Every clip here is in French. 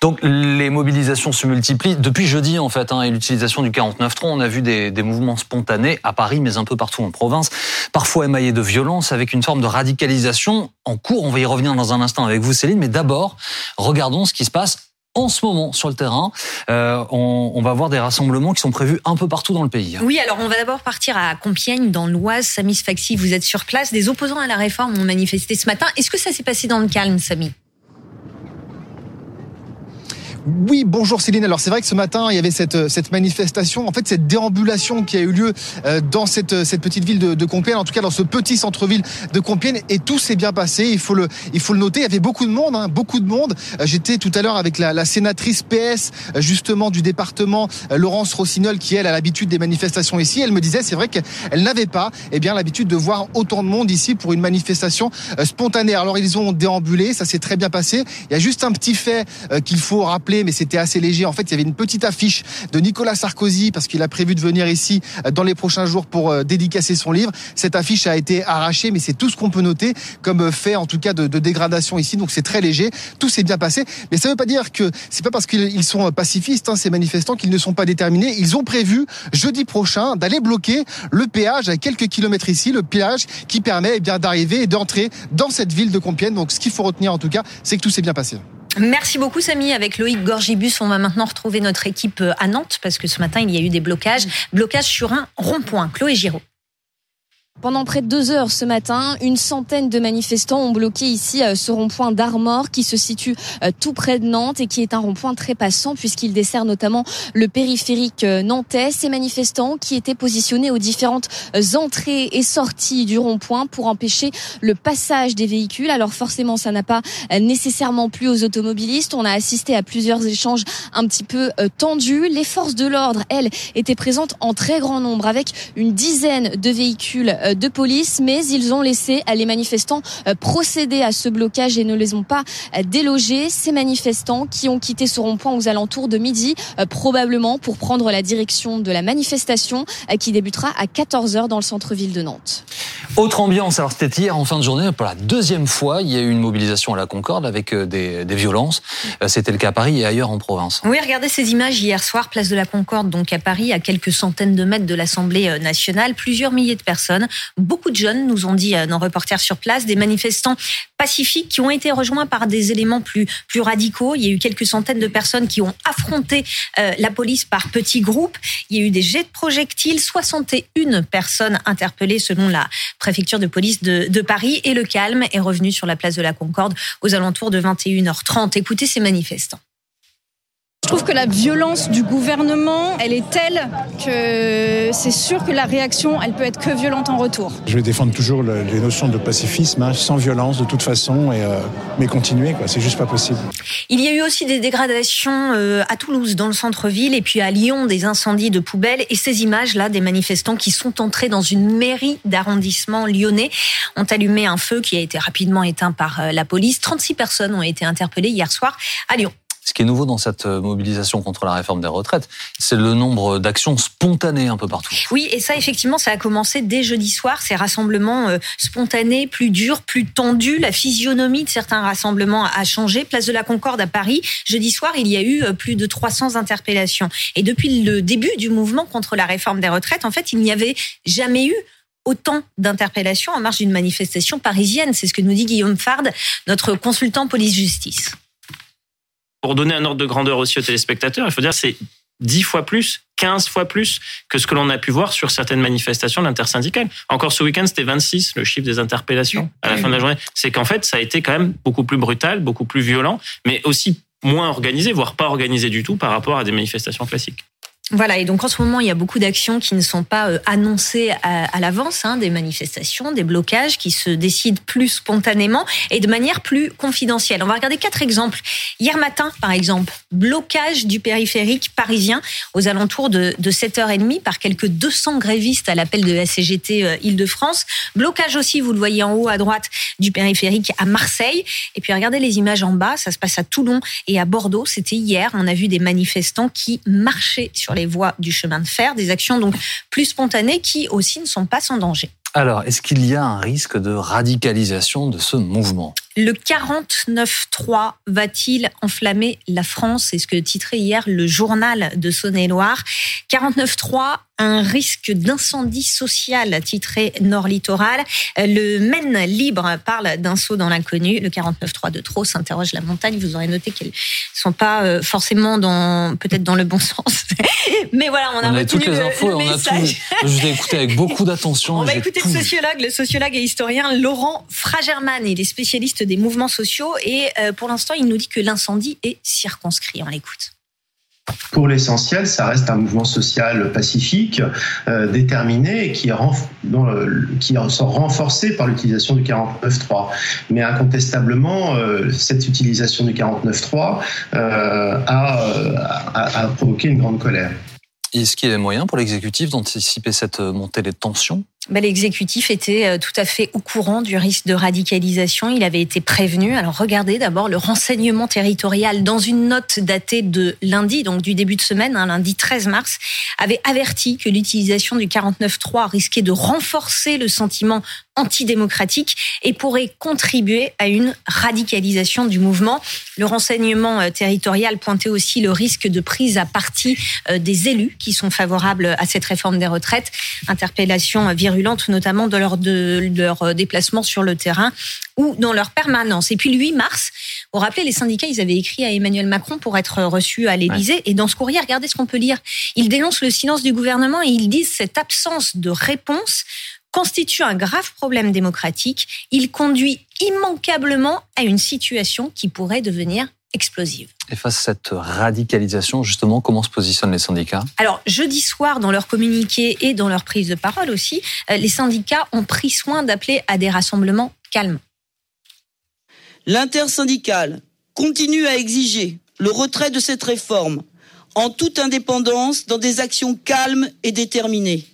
Donc les mobilisations se multiplient depuis jeudi en fait, hein, et l'utilisation du 49.3, on a vu des, des, mouvements spontanés à Paris, mais un peu partout en province, parfois émaillés de violence, avec une forme de radicalisation en cours. On va y revenir dans un instant avec vous, Céline, mais d'abord, regardons ce qui se passe en ce moment sur le terrain. Euh, on, on, va voir des rassemblements qui sont prévus un peu partout dans le pays. Oui, alors on va d'abord partir à Compiègne, dans l'Oise. Samy Sfaxi, vous êtes sur place. Des opposants à la réforme ont manifesté ce matin. Est-ce que ça s'est passé dans le calme, Samy? Oui, bonjour Céline. Alors c'est vrai que ce matin, il y avait cette, cette manifestation, en fait cette déambulation qui a eu lieu euh, dans cette, cette petite ville de, Compiègne, en tout cas dans ce petit centre-ville de Compiègne, et tout s'est bien passé. Il faut le, il faut le noter. Il y avait beaucoup de monde, hein, beaucoup de monde. Euh, j'étais tout à l'heure avec la, sénatrice PS euh, justement du département, Laurence Rossignol, qui elle a l'habitude des manifestations ici. Elle me disait, c'est vrai qu'elle n'avait pas, eh bien l'habitude de voir autant de monde ici pour une manifestation spontanée. Alors ils ont déambulé, ça s'est très bien passé. Il y a juste un petit fait qu'il faut rappeler mais c'était assez léger. En fait, il y avait une petite affiche de Nicolas Sarkozy parce qu'il a prévu de venir ici euh, dans les prochains jours pour euh, dédicacer son livre. Cette affiche a été arrachée, mais c'est tout ce qu'on peut noter comme euh, fait, en tout cas, de, dégradation ici. Donc c'est très léger. Tout s'est bien passé, mais ça ne veut pas dire que c'est pas parce qu'ils sont pacifistes, hein, ces manifestants, qu'ils ne sont pas déterminés. Ils ont prévu jeudi prochain d'aller bloquer le péage à quelques kilomètres ici, le péage qui permet eh bien d'arriver et d'entrer dans cette ville de Compiègne. Donc ce qu'il faut retenir en tout cas, c'est que tout s'est bien passé. Merci beaucoup Samy. Avec Loïc Gorgibus, on va maintenant retrouver notre équipe euh, à Nantes parce que ce matin, il y a eu des blocages. Blocages sur un rond-point. Chloé Giraud. Pendant près de deux heures ce matin, une centaine de manifestants ont bloqué ici euh, ce rond-point d'Armor qui se situe euh, tout près de Nantes et qui est un rond-point très passant puisqu'il dessert notamment le périphérique euh, nantais. Ces manifestants qui étaient positionnés aux différentes entrées et sorties du rond-point pour empêcher le passage des véhicules. Alors forcément, ça n'a pas nécessairement plu aux automobilistes. On a assisté à plusieurs échanges un petit peu tendus. Les forces de l'ordre, elles, étaient présentes en très grand nombre avec une dizaine de véhicules de police, mais ils ont laissé les manifestants euh, procéder à ce blocage et ne les ont pas euh, délogés. Ces manifestants qui ont quitté ce rond-point aux alentours de midi, probablement pour prendre la direction de la manifestation qui débutera à 14h dans le centre-ville de Nantes. Autre ambiance, alors c'était hier en fin de journée, pour la deuxième fois, il y a eu une mobilisation à la Concorde avec des, des violences. C'était le cas à Paris et ailleurs en province. Oui, regardez ces images hier soir, place de la Concorde, donc à Paris, à quelques centaines de mètres de l'Assemblée nationale. Plusieurs milliers de personnes Beaucoup de jeunes, nous ont dit euh, nos reporters sur place, des manifestants pacifiques qui ont été rejoints par des éléments plus, plus radicaux. Il y a eu quelques centaines de personnes qui ont affronté euh, la police par petits groupes. Il y a eu des jets de projectiles, 61 personnes interpellées selon la préfecture de police de, de Paris. Et le calme est revenu sur la place de la Concorde aux alentours de 21h30. Écoutez ces manifestants. Je trouve que la violence du gouvernement, elle est telle que c'est sûr que la réaction, elle peut être que violente en retour. Je vais défendre toujours les notions de pacifisme, hein, sans violence de toute façon, et, euh, mais continuer, quoi. C'est juste pas possible. Il y a eu aussi des dégradations euh, à Toulouse, dans le centre-ville, et puis à Lyon, des incendies de poubelles. Et ces images-là, des manifestants qui sont entrés dans une mairie d'arrondissement lyonnais, ont allumé un feu qui a été rapidement éteint par euh, la police. 36 personnes ont été interpellées hier soir à Lyon. Ce qui est nouveau dans cette euh, mobilisation contre la réforme des retraites, c'est le nombre d'actions spontanées un peu partout. Oui, et ça, effectivement, ça a commencé dès jeudi soir. Ces rassemblements euh, spontanés, plus durs, plus tendus. La physionomie de certains rassemblements a changé. Place de la Concorde à Paris, jeudi soir, il y a eu euh, plus de 300 interpellations. Et depuis le début du mouvement contre la réforme des retraites, en fait, il n'y avait jamais eu autant d'interpellations en marge d'une manifestation parisienne. C'est ce que nous dit Guillaume Fard, notre consultant police-justice. Pour donner un ordre de grandeur aussi aux téléspectateurs, il faut dire c'est 10 fois plus, 15 fois plus que ce que l'on a pu voir sur certaines manifestations d'intersyndicales. Encore ce week-end, c'était 26, le chiffre des interpellations à la fin de la journée. C'est qu'en fait, ça a été quand même beaucoup plus brutal, beaucoup plus violent, mais aussi moins organisé, voire pas organisé du tout par rapport à des manifestations classiques. Voilà, et donc en ce moment, il y a beaucoup d'actions qui ne sont pas euh, annoncées à, l'avance, hein, des manifestations, des blocages qui se décident plus spontanément et de manière plus confidentielle. On va regarder quatre exemples. Hier matin, par exemple, blocage du périphérique parisien aux alentours de, de 7h30 par quelques 200 grévistes à l'appel de la CGT euh, Île-de-France. Blocage aussi, vous le voyez en haut à droite, du périphérique à Marseille. Et puis regardez les images en bas, ça se passe à Toulon et à Bordeaux. C'était hier, on a vu des manifestants qui marchaient sur les voies du chemin de fer, des actions donc plus spontanées qui aussi ne sont pas sans danger. Alors, est-ce qu'il y a un risque de radicalisation de ce mouvement? Le 49-3 va-t-il enflammer la France? C'est ce que titrait hier le journal de Saône-et-Loire. 49-3 un risque d'incendie social, titré Nord Littoral. Le Maine Libre parle d'un saut dans l'inconnu. Le 49.3 de trop s'interroge la montagne. Vous aurez noté qu'elles sont pas euh, forcément dans, peut-être dans le bon sens. Mais voilà, on a, on toutes les infos, on a tout. Je l'ai écouté avec beaucoup d'attention. On va écouter le sociologue, le sociologue et historien Laurent Fragerman. Il est spécialiste des mouvements sociaux et euh, pour l'instant, il nous dit que l'incendie est circonscrit. On l'écoute. Pour l'essentiel, ça reste un mouvement social pacifique, euh, déterminé et qui, est qui renforcé par l'utilisation du 49.3. Mais incontestablement, euh, cette utilisation du 49.3 euh, a, a provoqué une grande colère. Est-ce qu'il y a moyen pour l'exécutif d'anticiper cette montée des tensions? Ben, L'exécutif était euh, tout à fait au courant du risque de radicalisation. Il avait été prévenu. Alors regardez d'abord le renseignement territorial dans une note datée de lundi, donc du début de semaine, hein, lundi 13 mars, avait averti que l'utilisation du 49.3 risquait de renforcer le sentiment antidémocratique et pourrait contribuer à une radicalisation du mouvement. Le renseignement euh, territorial pointait aussi le risque de prise à partie euh, des élus qui sont favorables à cette réforme des retraites. Interpellation virulente notamment de leur, de leur déplacement sur le terrain ou dans leur permanence. Et puis le 8 mars, vous vous rappelez, les syndicats, ils avaient écrit à Emmanuel Macron pour être reçus à l'Élysée. Et dans ce courrier, regardez ce qu'on peut lire. Ils dénoncent le silence du gouvernement et ils disent cette absence de réponse constitue un grave problème démocratique. Il conduit immanquablement à une situation qui pourrait devenir explosive. Et face à cette radicalisation, justement, comment se positionnent les syndicats? Alors, jeudi soir, dans leur communiqué et dans leur prise de parole aussi, euh, les syndicats ont pris soin d'appeler à des rassemblements calmes. L'intersyndicale continue à exiger le retrait de cette réforme en toute indépendance dans des actions calmes et déterminées.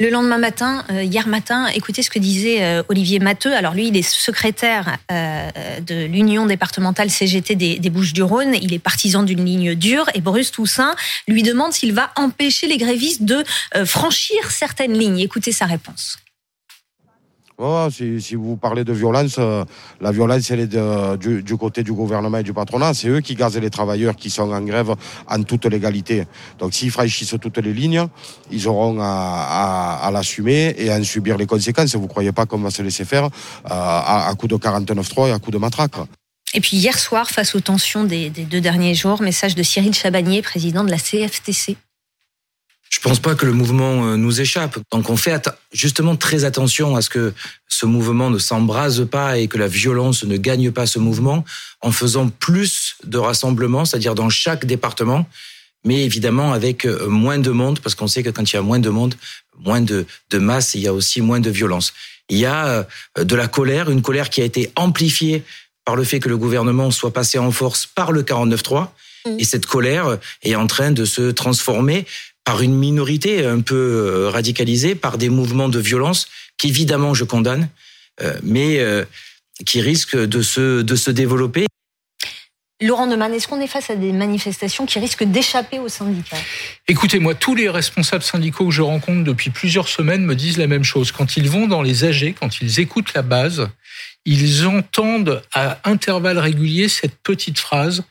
Le lendemain matin, euh, hier matin, écoutez ce que disait euh, Olivier Matteux. Alors lui, il est secrétaire euh, de l'Union départementale CGT des, des Bouches-du-Rhône. Il est partisan d'une ligne dure. Et Bruce Toussaint lui demande s'il va empêcher les grévistes de franchir certaines lignes. Écoutez sa réponse. Si, vous parlez de violence, euh, la violence, elle est du, côté du gouvernement et du patronat. C'est eux qui gazent les travailleurs qui sont en grève en toute légalité. Donc s'ils franchissent toutes les lignes, ils auront à, l'assumer et à en subir les conséquences. Vous ne croyez pas qu'on va se laisser faire euh, à, à coup de 49.3 et à coup de matraque et puis hier soir, face aux tensions des, des deux derniers jours, message de Cyril Chabagnier, président de la CFTC. Je pense pas que le mouvement euh, nous échappe. Donc on fait justement très attention à ce que ce mouvement ne s'embrase pas et que la violence ne gagne pas ce mouvement en faisant plus de rassemblements, c'est-à-dire dans chaque département, mais évidemment avec euh, moins de monde, parce qu'on sait que quand il y a moins de monde, moins de, de masse, il y a aussi moins de violence. Il y a euh, de la colère, une colère qui a été amplifiée par le fait que le gouvernement soit passé en force par le 49-3. Mmh. Et cette colère est en train de se transformer par une minorité un peu euh, radicalisée, par des mouvements de violence qu'évidemment je condamne, euh, mais euh, qui risquent de se, de se développer. Laurent Neumann, est-ce qu'on est face à des manifestations qui risquent d'échapper aux syndicats? Écoutez-moi, tous les responsables syndicaux que je rencontre depuis plusieurs semaines me disent la même chose. Quand ils vont dans les AG, quand ils écoutent la base, ils entendent à intervalles réguliers cette petite phrase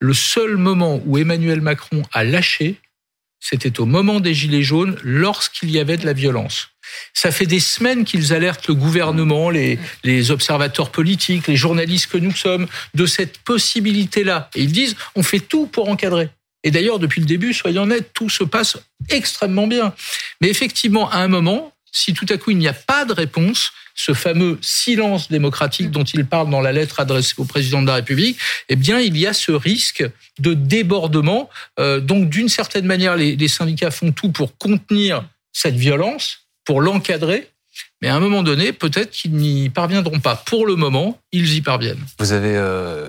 le seul moment où Emmanuel Macron a lâché, c'était au moment des Gilets jaunes, lorsqu'il y avait de la violence. Ça fait des semaines qu'ils alertent le gouvernement, les, observateurs politiques, les journalistes que nous sommes, de cette possibilité-là. Et ils disent, on fait tout pour encadrer. Et d'ailleurs, depuis le début, soyons honnêtes, tout se passe extrêmement bien. Mais effectivement, à un moment, si tout à coup il n'y a pas de réponse, ce fameux silence démocratique dont il parle dans la lettre adressée au président de la République, eh bien, il y a ce risque de débordement. Euh, donc, d'une certaine manière, les, syndicats font tout pour contenir cette violence, pour l'encadrer. Mais à un moment donné, peut-être qu'ils n'y parviendront pas. Pour le moment, ils y parviennent. Vous avez euh,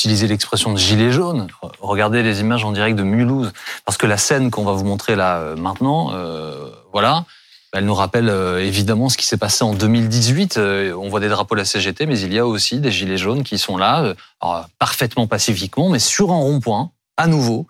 utilisé l'expression de gilet jaune. Regardez les images en direct de Mulhouse. Parce que la scène qu'on va vous montrer là euh, maintenant, euh, voilà, elle nous rappelle euh, évidemment ce qui s'est passé en 2018. Euh, on voit des drapeaux de la CGT, mais il y a aussi des gilets jaunes qui sont là, euh, parfaitement pacifiquement, mais sur un rond-point, à nouveau.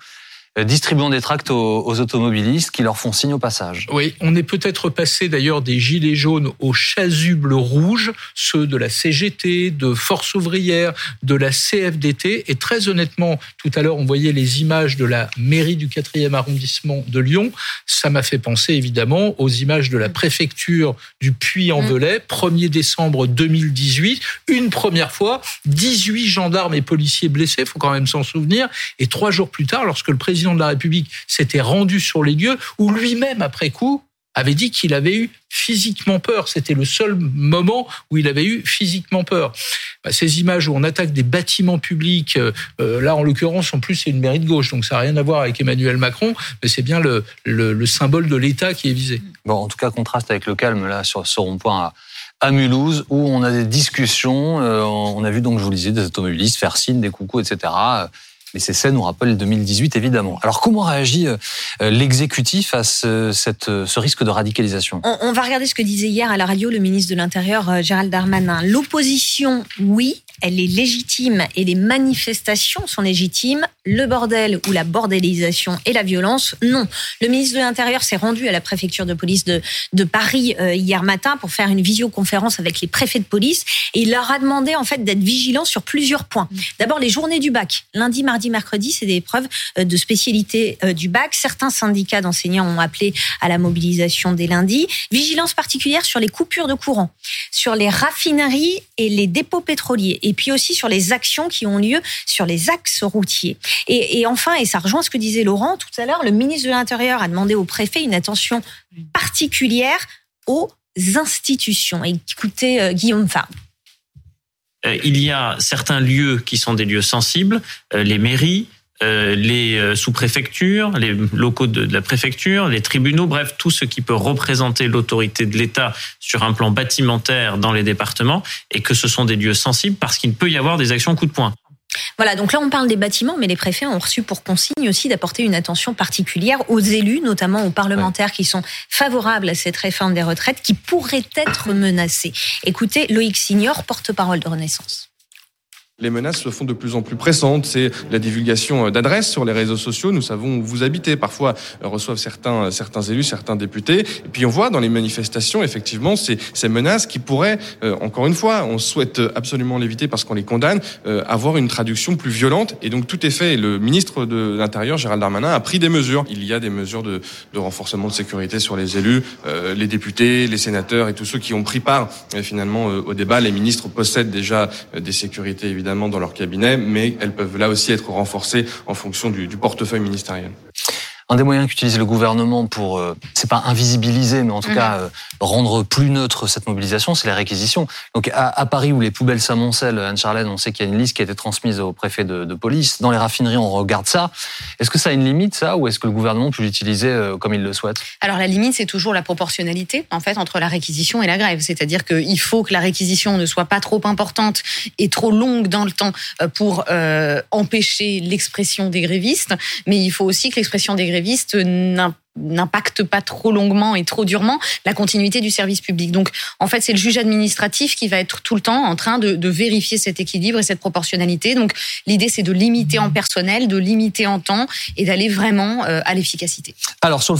Euh, distribuant des tracts aux, automobilistes qui leur font signe au passage. Oui, on est peut-être passé d'ailleurs des gilets jaunes aux chasubles rouges, ceux de la CGT, de Force ouvrière, de la CFDT. Et très honnêtement, tout à l'heure, on voyait les images de la mairie du 4e arrondissement de Lyon. Ça m'a fait penser évidemment aux images de la préfecture du Puy-en-Velay, 1er décembre 2018. Une première fois, 18 gendarmes et policiers blessés, faut quand même s'en souvenir. Et trois jours plus tard, lorsque le président président de la République s'était rendu sur les lieux, où lui-même, après coup, avait dit qu'il avait eu physiquement peur. C'était le seul moment où il avait eu physiquement peur. Bah, ces images où on attaque des bâtiments publics, euh, euh, là en l'occurrence, en plus c'est une mairie de gauche, donc ça n'a rien à voir avec Emmanuel Macron, mais c'est bien le, le, symbole de l'État qui est visé. Bon, en tout cas, contraste avec le calme là sur ce rond-point à, à Mulhouse, où on a des discussions. Euh, on a vu donc, je vous le disais, des automobilistes faire signe, des coucous, etc. Mais ces scènes nous rappellent 2018, évidemment. Alors, comment réagit euh, l'exécutif à ce, cette, ce risque de radicalisation? On, on, va regarder ce que disait hier à la radio le ministre de l'Intérieur, euh, Gérald Darmanin. L'opposition, oui, elle est légitime et les manifestations sont légitimes. Le bordel ou la bordélisation et la violence, non. Le ministre de l'Intérieur s'est rendu à la préfecture de police de, de Paris euh, hier matin pour faire une visioconférence avec les préfets de police et il leur a demandé en fait d'être vigilants sur plusieurs points. D'abord, les journées du bac. Lundi, mardi, mercredi, c'est des épreuves euh, de spécialité euh, du bac. Certains syndicats d'enseignants ont appelé à la mobilisation dès lundi. Vigilance particulière sur les coupures de courant, sur les raffineries et les dépôts pétroliers puis aussi sur les actions qui ont lieu sur les axes routiers. Et, enfin, et ça rejoint ce que disait Laurent tout à l'heure, le ministre de l'Intérieur a demandé au préfet une attention particulière aux institutions. Écoutez euh, Guillaume Fabre euh, il y a certains lieux qui sont des lieux sensibles, euh, les mairies, les sous-préfectures, les locaux de, la préfecture, les tribunaux, bref, tout ce qui peut représenter l'autorité de l'État sur un plan bâtimentaire dans les départements, et que ce sont des lieux sensibles parce qu'il peut y avoir des actions coup de poing. Voilà, donc là on parle des bâtiments, mais les préfets ont reçu pour consigne aussi d'apporter une attention particulière aux élus, notamment aux parlementaires qui sont favorables à cette réforme des retraites, qui pourraient être menacés. Écoutez Loïc Signor, porte-parole de Renaissance les menaces se font de plus en plus pressantes. C'est la divulgation euh, d'adresses sur les réseaux sociaux. Nous savons où vous habitez. Parfois, euh, reçoivent certains, euh, certains élus, certains députés. Et puis, on voit dans les manifestations, effectivement, ces, ces menaces qui pourraient, encore une fois, on souhaite absolument l'éviter parce qu'on les condamne, avoir une traduction plus violente. Et donc, tout est fait. Le ministre de l'Intérieur, Gérald Darmanin, a pris des mesures. Il y a des mesures de, de renforcement de sécurité sur les élus, les députés, les sénateurs et tous ceux qui ont pris part, finalement, au débat. Les ministres possèdent déjà des sécurités, évidemment dans leur cabinet, mais elles peuvent là aussi être renforcées en fonction du, portefeuille ministériel. Un des moyens qu'utilise le gouvernement pour, euh, c'est pas invisibiliser, mais en tout mhm. cas euh, rendre plus neutre cette mobilisation, c'est les réquisitions. Donc à, à, Paris où les poubelles s'amoncellent, Anne-Charlène, on sait qu'il y a une liste qui a été transmise au préfet de, de, police. Dans les raffineries, on regarde ça. Est-ce que ça a une limite, ça, ou est-ce que le gouvernement peut l'utiliser euh, comme il le souhaite? Alors la limite, c'est toujours la proportionnalité, en fait, entre la réquisition et la grève. C'est-à-dire qu'il faut que la réquisition ne soit pas trop importante et trop longue dans le temps pour euh, empêcher l'expression des grévistes, mais il faut aussi que l'expression des grévistes n'impacte pas trop longuement et trop durement la continuité du service public. Donc, en fait, c'est le juge administratif qui va être tout le temps en train de, vérifier cet équilibre et cette proportionnalité. Donc, l'idée, c'est de limiter en personnel, de limiter en temps et d'aller vraiment euh, à l'efficacité. Alors, sur